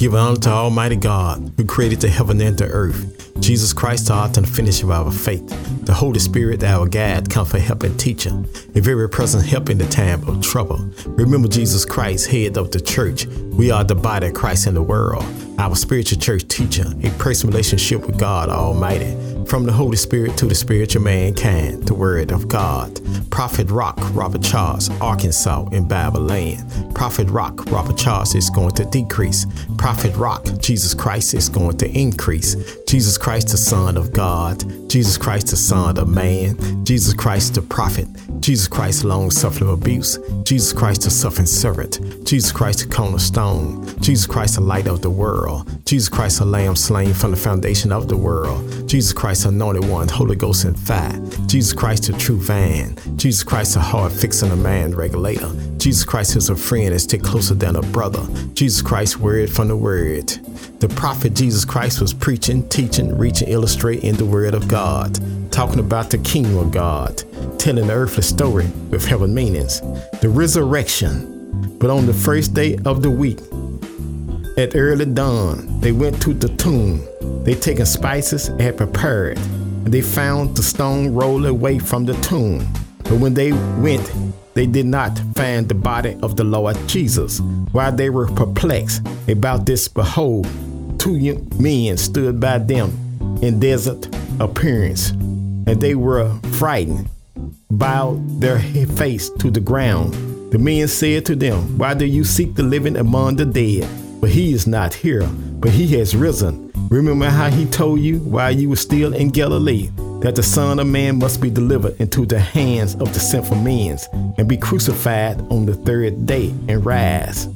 Give honor to Almighty God, who created the heaven and the earth. Jesus Christ, the author and finisher of our faith. The Holy Spirit, our guide, comfort, help, and teacher. A very present help in the time of trouble. Remember Jesus Christ, head of the church. We are the body of Christ in the world. Our spiritual church teacher, a personal relationship with God Almighty. From the Holy Spirit to the spiritual mankind, the Word of God. Prophet Rock, Robert Charles, Arkansas, in Babylon. Prophet Rock, Robert Charles is going to decrease. Prophet Rock, Jesus Christ is going to increase. Jesus Christ, the Son of God. Jesus Christ, the Son of Man. Jesus Christ, the Prophet. Jesus Christ, long suffering abuse. Jesus Christ, the suffering servant. Jesus Christ, the cornerstone. Jesus Christ, the light of the world. Jesus Christ, the lamb slain from the foundation of the world. Jesus Christ, anointed one, Holy Ghost and fire. Jesus Christ, the true van. Jesus Christ, a heart fixing a man regulator. Jesus Christ is a friend that stick closer than a brother. Jesus Christ, word from the word. The prophet Jesus Christ was preaching, teaching, reaching, illustrating the word of God, talking about the kingdom of God, telling the earthly story with heaven meanings. The resurrection. But on the first day of the week, at early dawn, they went to the tomb. They taken spices and had prepared. And they found the stone rolled away from the tomb. But when they went, they did not find the body of the Lord Jesus. While they were perplexed about this, behold, two men stood by them in desert appearance, and they were frightened, bowed their face to the ground. The men said to them, Why do you seek the living among the dead? But he is not here, but he has risen. Remember how he told you while you were still in Galilee that the Son of Man must be delivered into the hands of the sinful men and be crucified on the third day and rise.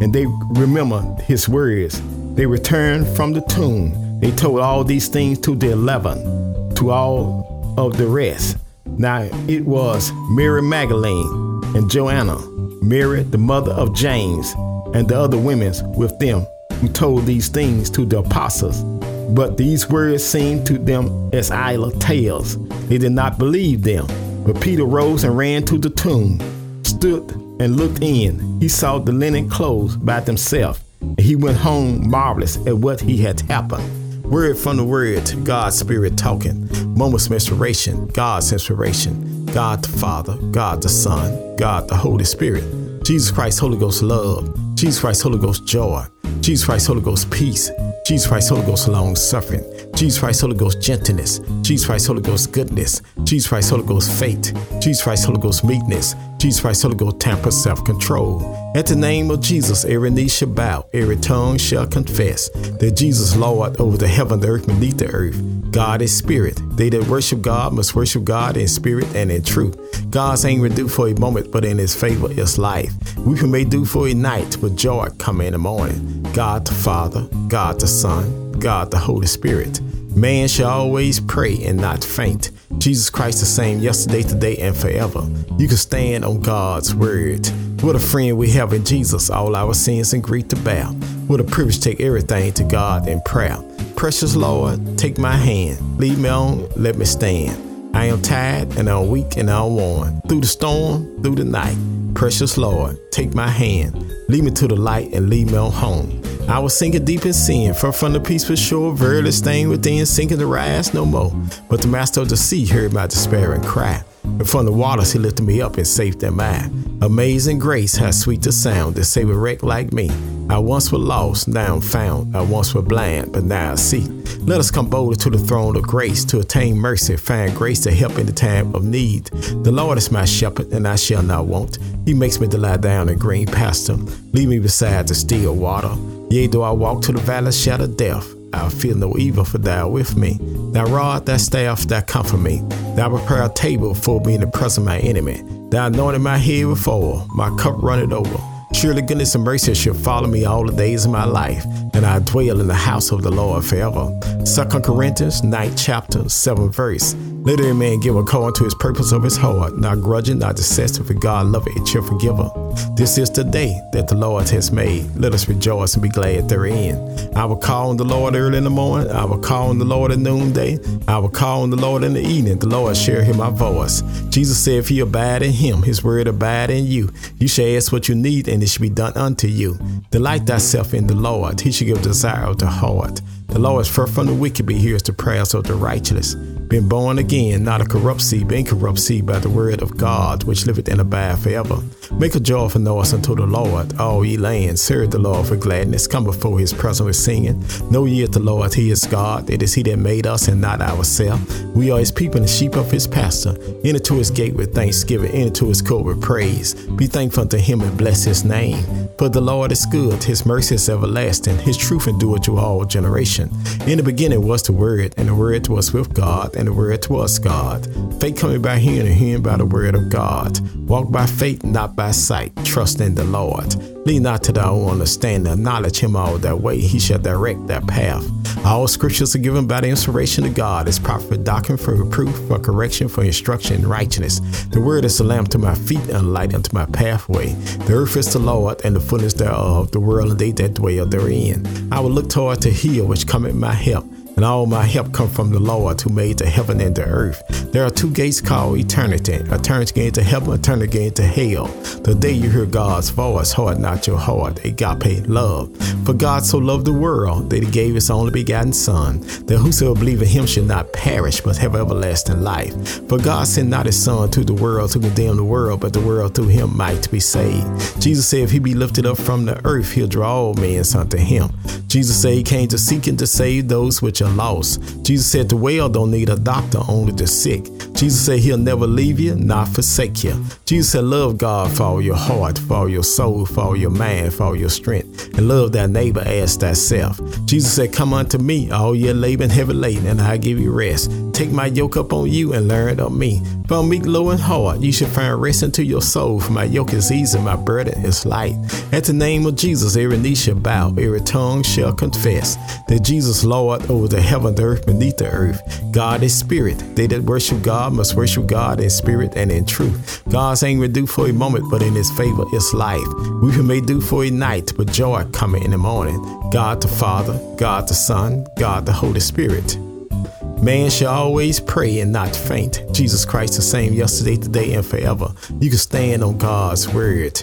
And they remember his words. They returned from the tomb. They told all these things to the eleven, to all of the rest. Now it was Mary Magdalene and Joanna, Mary the mother of James, and the other women with them who told these things to the apostles. But these words seemed to them as idle tales. They did not believe them. But Peter rose and ran to the tomb, stood and looked in. He saw the linen clothes by themselves, and he went home marvelous at what he had happened. Word from the word, God's Spirit talking. Moments of inspiration, God's inspiration. God the Father, God the Son, God the Holy Spirit. Jesus Christ, Holy Ghost love. Jesus Christ, Holy Ghost joy. Jesus Christ, Holy Ghost peace. Jesus Christ, Holy Ghost long suffering. Jesus Christ, Holy Ghost gentleness. Jesus Christ, Holy Ghost goodness. Jesus Christ, Holy Ghost faith. Jesus Christ, Holy Ghost meekness. Jesus Christ, Holy Ghost temper, self control. At the name of Jesus, every knee shall bow, every tongue shall confess that Jesus Lord over the heaven, the earth, beneath the earth. God is spirit. They that worship God must worship God in spirit and in truth. God's anger do for a moment, but in his favor is life. Weeping may do for a night, but joy come in the morning. God the Father, God the Son, God the Holy Spirit. Man shall always pray and not faint. Jesus Christ the same yesterday, today, and forever. You can stand on God's word. What a friend we have in Jesus, all our sins and grief to bow. What a privilege to take everything to God in prayer. Precious Lord, take my hand, lead me on, let me stand. I am tired and I'm weak and I'm worn. Through the storm, through the night. Precious Lord, take my hand, lead me to the light and lead me on home. I was sinking deep in sin, far from the peaceful shore, verily staying within, sinking to rise no more. But the master of the sea heard my despairing cry. And from the waters he lifted me up and saved them I. Amazing grace, how sweet the sound that save a wreck like me. I once was lost, now I'm found. I once was blind, but now I see. Let us come boldly to the throne of grace to attain mercy, find grace to help in the time of need. The Lord is my shepherd, and I shall not want. He makes me to lie down in green pasture, lead me beside the still water. Yea, though I walk to the valley of shadow of death, I'll feel no evil, for thou with me. Thy rod, thy staff, thou comfort me. Thou prepare a table for me in the presence of my enemy. Thou anointed my head with oil, my cup runneth over. Surely goodness and mercy shall follow me all the days of my life, and I dwell in the house of the Lord forever. 2 Corinthians 9 chapter 7 verse. Let every man give according to his purpose of his heart, not grudging, not deceptive, for God loveth a cheerful giver. This is the day that the Lord has made. Let us rejoice and be glad therein. I will call on the Lord early in the morning. I will call on the Lord at noonday. I will call on the Lord in the evening. The Lord shall hear my voice. Jesus said, If you abide in him, his word abide in you. You shall ask what you need, and it shall be done unto you. Delight thyself in the Lord. He shall give desire of the heart. The Lord is far from the wicked, but hears the prayers of the righteous. Been born again, not a corrupt seed, but incorrupt seed by the word of God, which liveth and abide forever. Make a joyful noise unto the Lord, all ye lands. Serve the Lord for gladness. Come before his presence with singing. Know ye the Lord, he is God. It is he that made us and not ourselves. We are his people and the sheep of his pasture. Enter to his gate with thanksgiving, enter to his court with praise. Be thankful unto him and bless his name. For the Lord is good, his mercy is everlasting, his truth endureth to all generation. In the beginning was the Word, and the Word was with God, and the Word was God. Faith coming by hearing, and hearing by the Word of God. Walk by faith, not by sight. Trust in the Lord. Lean not to thy own understanding. Acknowledge him all that way. He shall direct thy path. All scriptures are given by the inspiration of God as proper doctrine for reproof, for correction, for instruction in righteousness. The word is a lamp to my feet and a light unto my pathway. The earth is the Lord and the fullness thereof, the world and they that dwell therein. I will look toward the hill which cometh my help and all my help come from the Lord who made the heaven and the earth. There are two gates called eternity, eternity gate to heaven, eternity gate to hell. The day you hear God's voice, heart not your heart, agape love. For God so loved the world that he gave his only begotten Son, that whosoever believe in him should not perish, but have everlasting life. For God sent not his Son to the world to condemn the world, but the world through him might be saved. Jesus said, if he be lifted up from the earth, he'll draw all men unto him. Jesus said he came to seek and to save those which are lost. Jesus said the well don't need a doctor, only the sick. Jesus said he'll never leave you, not forsake you. Jesus said love God for all your heart, for all your soul, for all your mind, for all your strength, and love thy neighbor as thyself. Jesus said, Come unto me, all ye labor and heavy laden, and I give you rest. Take my yoke up on you and learn of me. For I'm meek, low, and hard. You should find rest unto your soul. For my yoke is easy, my burden is light. At the name of Jesus, every knee shall bow, every tongue shall confess that Jesus Lord over the heaven, the earth, beneath the earth. God is spirit. They that worship God must worship God in spirit and in truth. God's anger do for a moment, but in his favor is life. We may do for a night, but joy coming in the morning. God the Father, God the Son, God the Holy Spirit. Man shall always pray and not faint. Jesus Christ the same yesterday, today, and forever. You can stand on God's word.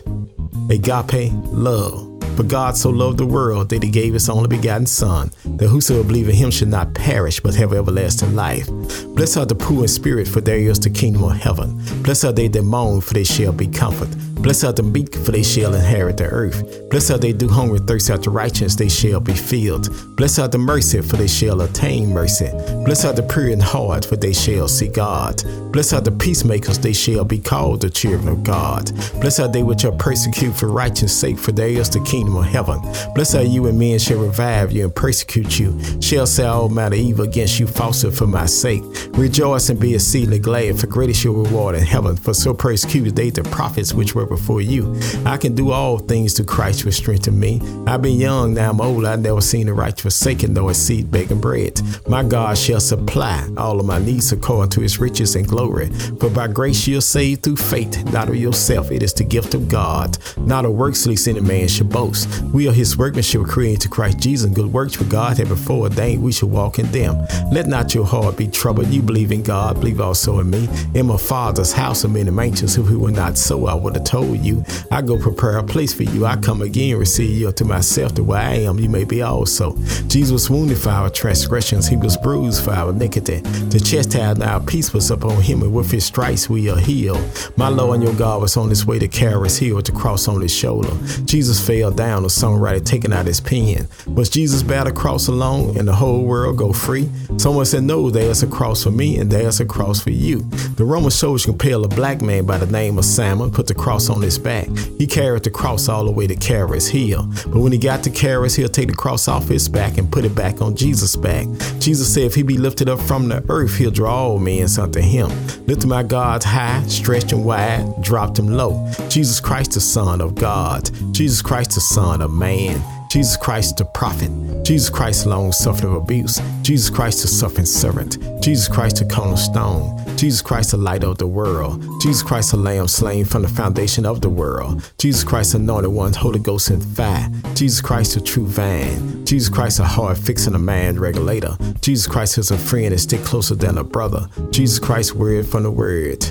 Agape love. For God so loved the world that he gave his only begotten Son, that whosoever believe in him should not perish but have everlasting life. Blessed are the poor in spirit, for there is the kingdom of heaven. Blessed are they that mourn, for they shall be comforted. Blessed are the meek, for they shall inherit the earth. Blessed are they do hunger and thirst after righteousness, they shall be filled. Blessed are the mercy, for they shall attain mercy. Blessed are the pure in heart, for they shall see God. Blessed are the peacemakers, they shall be called the children of God. Blessed are they which are persecuted for righteousness' sake, for there is the kingdom of heaven. Blessed are you, and men shall revive you and persecute you, shall say all manner evil against you falsely for my sake. Rejoice and be exceedingly glad, for great is your reward in heaven. For so persecuted they the prophets which were before you. I can do all things through Christ which strengthen me. I've been young, now I'm old. I've never seen the righteous forsaken, nor a seed begging bread. My God shall supply all of my needs according to his riches and glory. For by grace you're saved through faith, not of yourself. It is the gift of God, not of works, lest any man should boast. We are his workmanship created to Christ Jesus, good works for God had before ordained we should walk in them. Let not your heart be troubled. You believe in God, believe also in me. In my Father's house are many mansions. If we were not so, I would have told you. I go prepare a place for you. I come again, receive you unto myself, the way I am, you may be also. Jesus was wounded for our transgressions, he was bruised for our iniquity. The chastisement our peace was upon him, and with his stripes we are healed. My Lord and your God was on his way to carry his heel to cross on his shoulder. Jesus fell down, the songwriter taking out his pen. Was Jesus bear the cross alone and the whole world go free? Someone said, No, there's a cross for me and there's a cross for you. The Roman soldiers compelled a black man by the name of Simon, put the cross on his back. He carried the cross all the way to Caris Hill. But when he got to Caris, he'll take the cross off his back and put it back on Jesus' back. Jesus said, if he be lifted up from the earth, he'll draw all men unto him. Lifted my God's high, stretched him wide, dropped him low. Jesus Christ, the Son of God. Jesus Christ, the Son of man. Jesus Christ the prophet, Jesus Christ long suffering abuse, Jesus Christ the suffering servant, Jesus Christ the cornerstone, Jesus Christ the light of the world, Jesus Christ the lamb slain from the foundation of the world, Jesus Christ the anointed one, Holy Ghost and fire, Jesus Christ the true vine, Jesus Christ a heart fixing a man regulator, Jesus Christ is a friend and stick closer than a brother, Jesus Christ word from the word.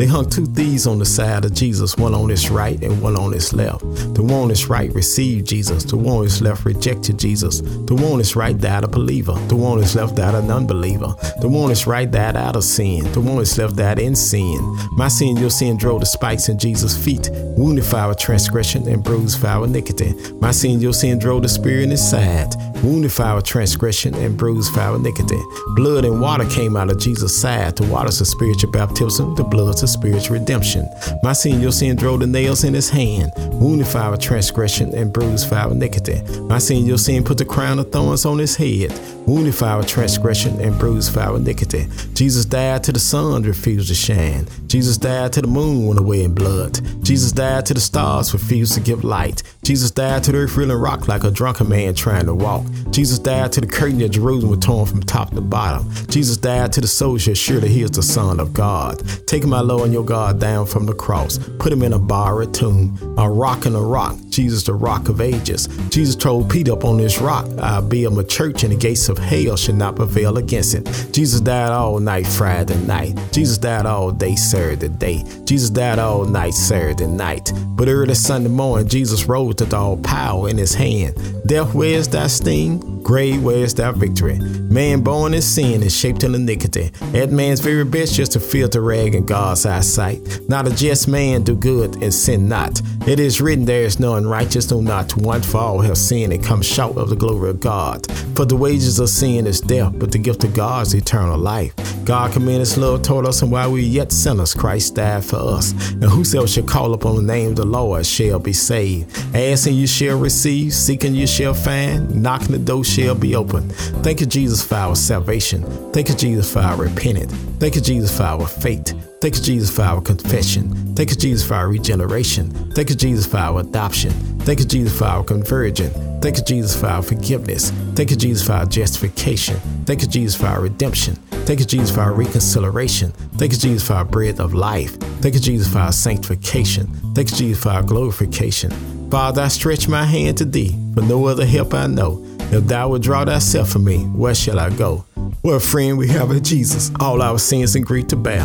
They hung two thieves on the side of Jesus, one on his right and one on his left. The one on his right received Jesus, the one on his left rejected Jesus. The one on his right died a believer, the one on his left died an unbeliever. The one on his right died out of sin, the one on his left died in sin. My sin, your sin drove the spikes in Jesus' feet, wounded for our transgression and bruised for our iniquity. My sin, your sin drove the spear in his side, wounded for our transgression and bruised for our iniquity. Blood and water came out of Jesus' side. The water's a spiritual baptism, the blood's a spiritual redemption. My sin, your sin drove the nails in his hand, wounded for our transgression and bruised for our iniquity. My sin, your sin put the crown of thorns on his head, wounded for our transgression and bruised for our iniquity. Jesus died till the sun refused to shine. Jesus died till the moon went away in blood. Jesus died till the stars refused to give light. Jesus died till the earth feeling rock like a drunken man trying to walk. Jesus died to the curtain of Jerusalem was torn from top to bottom. Jesus died to the soldier surely he is the Son of God. Take my Lord and your God down from the cross. Put him in a bar, a tomb, a rock and a rock. Jesus, the rock of ages. Jesus told Peter up on this rock, I'll build my church and the gates of hell shall not prevail against it. Jesus died all night Friday night. Jesus died all day Saturday day. Jesus died all night Saturday night. But early Sunday morning, Jesus rose with all power in his hand. Death, where's thy sting? Grave, where's thy victory? Man born in sin is shaped in iniquity. That man's very best just to filter rag in God's eyesight. Not a just man do good and sin not. It is written, There is no unrighteous, no not one for all have sinned and come short of the glory of God. For the wages of sin is death, but the gift of God is eternal life. God commended his love toward us, and while we yet sinners, Christ died for us. And whosoever shall call upon the name of the Lord shall be saved. Asking you shall receive, seeking you shall find, knocking the door shall be open. Thank you, Jesus, for our salvation. Thank you, Jesus, for our repentance. Thank you, Jesus, for our faith. Thank you, Jesus, for our confession. Thank you, Jesus, for our regeneration. Thank you, Jesus, for our adoption. Thank you, Jesus, for our conversion. Thank you, Jesus, for our forgiveness. Thank you, Jesus, for our justification. Thank you, Jesus, for our redemption. Thank you, Jesus, for our reconciliation. Thank you, Jesus, for our bread of life. Thank you, Jesus, for our sanctification. Thank you, Jesus, for our glorification. Father, I stretch my hand to thee, for no other help I know. If thou wilt draw thyself from me, where shall I go? What a friend we have in Jesus, all our sins and grief to bear.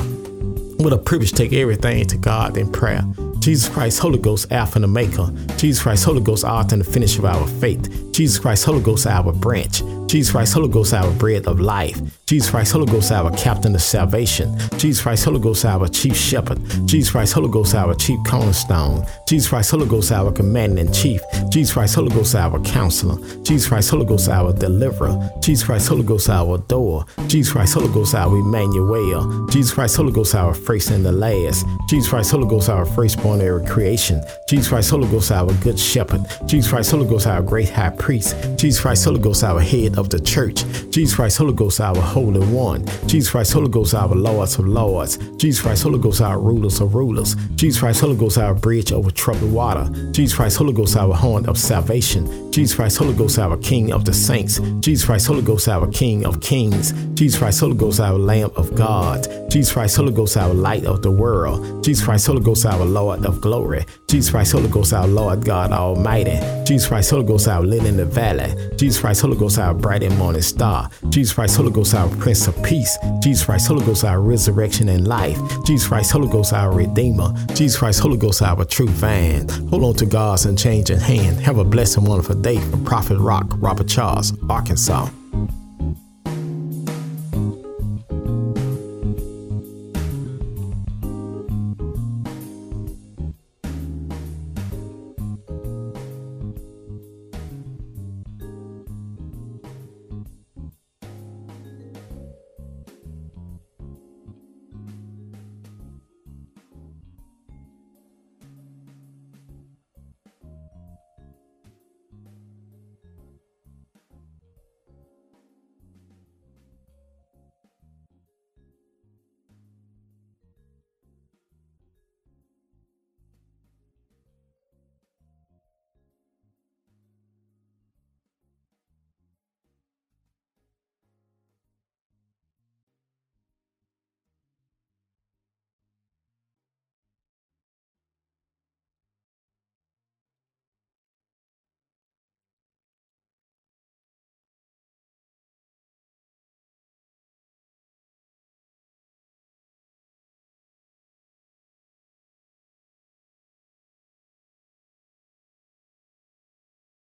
What a privilege to take everything to God in prayer. Jesus Christ, Holy Ghost, Alpha and Omega. Jesus Christ, Holy Ghost, author and the finish of our faith. Jesus Christ, Holy Ghost, our branch. Jesus Christ, Holy Ghost, our bread of life. Jesus Christ, Holy Ghost, our captain of salvation. Jesus Christ, Holy Ghost, our chief shepherd. Jesus Christ, Holy Ghost, our chief cornerstone. Jesus Christ, Holy Ghost, our commander in chief. Jesus Christ, Holy Ghost, our counselor. Jesus Christ, Holy Ghost, our deliverer. Jesus Christ, Holy Ghost, our door. Jesus Christ, Holy Ghost, our Emmanuel. Jesus Christ, Holy Ghost, our first and the last. Jesus Christ, Holy Ghost, our firstborn every creation. Jesus Christ, Holy Ghost, our good shepherd. Jesus Christ, Holy Ghost, our great high priest. Jesus Christ, Holy Ghost, our head of the church. Jesus Christ, Holy Ghost, our Holy One. Jesus Christ, Holy Ghost, our Lords of Lords. Jesus Christ, Holy Ghost, our rulers of rulers. Jesus Christ, Holy Ghost, our bridge over troubled water. Jesus Christ, Holy Ghost, our horn of salvation. Jesus Christ, Holy Ghost, our King of the saints. Jesus Christ, Holy Ghost, our King of kings. Jesus Christ, Holy Ghost, our Lamb of God. Jesus Christ, Holy Ghost, our light of the world. Jesus Christ, Holy Ghost, our Lord of glory. Jesus Christ, Holy Ghost, our Lord God Almighty. Jesus Christ, Holy Ghost, our lily in the valley. Jesus Christ, Holy Ghost, our bright and morning star. Jesus Christ, Holy Ghost, our Prince of Peace. Jesus Christ, Holy Ghost, our resurrection and life. Jesus Christ, Holy Ghost, our Redeemer. Jesus Christ, Holy Ghost, our true vine. Hold on to God's unchanging hand. Have a blessed and wonderful day from Prophet Rock, Robert Charles, Arkansas.